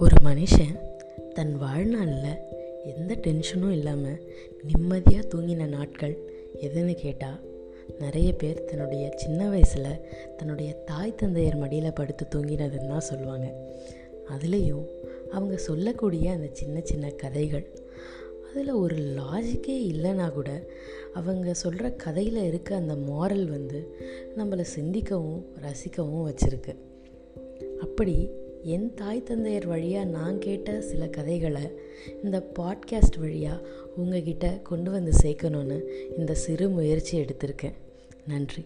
ஒரு மனுஷன் தன் வாழ்நாளில் எந்த டென்ஷனும் இல்லாமல் நிம்மதியாக தூங்கின நாட்கள் எதுன்னு கேட்டால் நிறைய பேர் தன்னுடைய சின்ன வயசில் தன்னுடைய தாய் தந்தையர் மடியில் படுத்து தூங்கினதுன்னு தான் சொல்லுவாங்க. அதுலேயும் அவங்க சொல்லக்கூடிய அந்த சின்ன சின்ன கதைகள் அதில் ஒரு லாஜிக்கே இல்லைனா கூட அவங்க சொல்கிற கதையில் இருக்க அந்த மாரல் வந்து நம்மளை சிந்திக்கவும் ரசிக்கவும் வச்சுருக்கு. அப்படி என் தாய் தந்தையர் வழியாக நான் கேட்ட சில கதைகளை இந்த பாட்காஸ்ட் வழியாக உங்ககிட்ட கொண்டு வந்து சேர்க்கணுன்னு இந்த சிறு முயற்சி எடுத்திருக்கேன். நன்றி.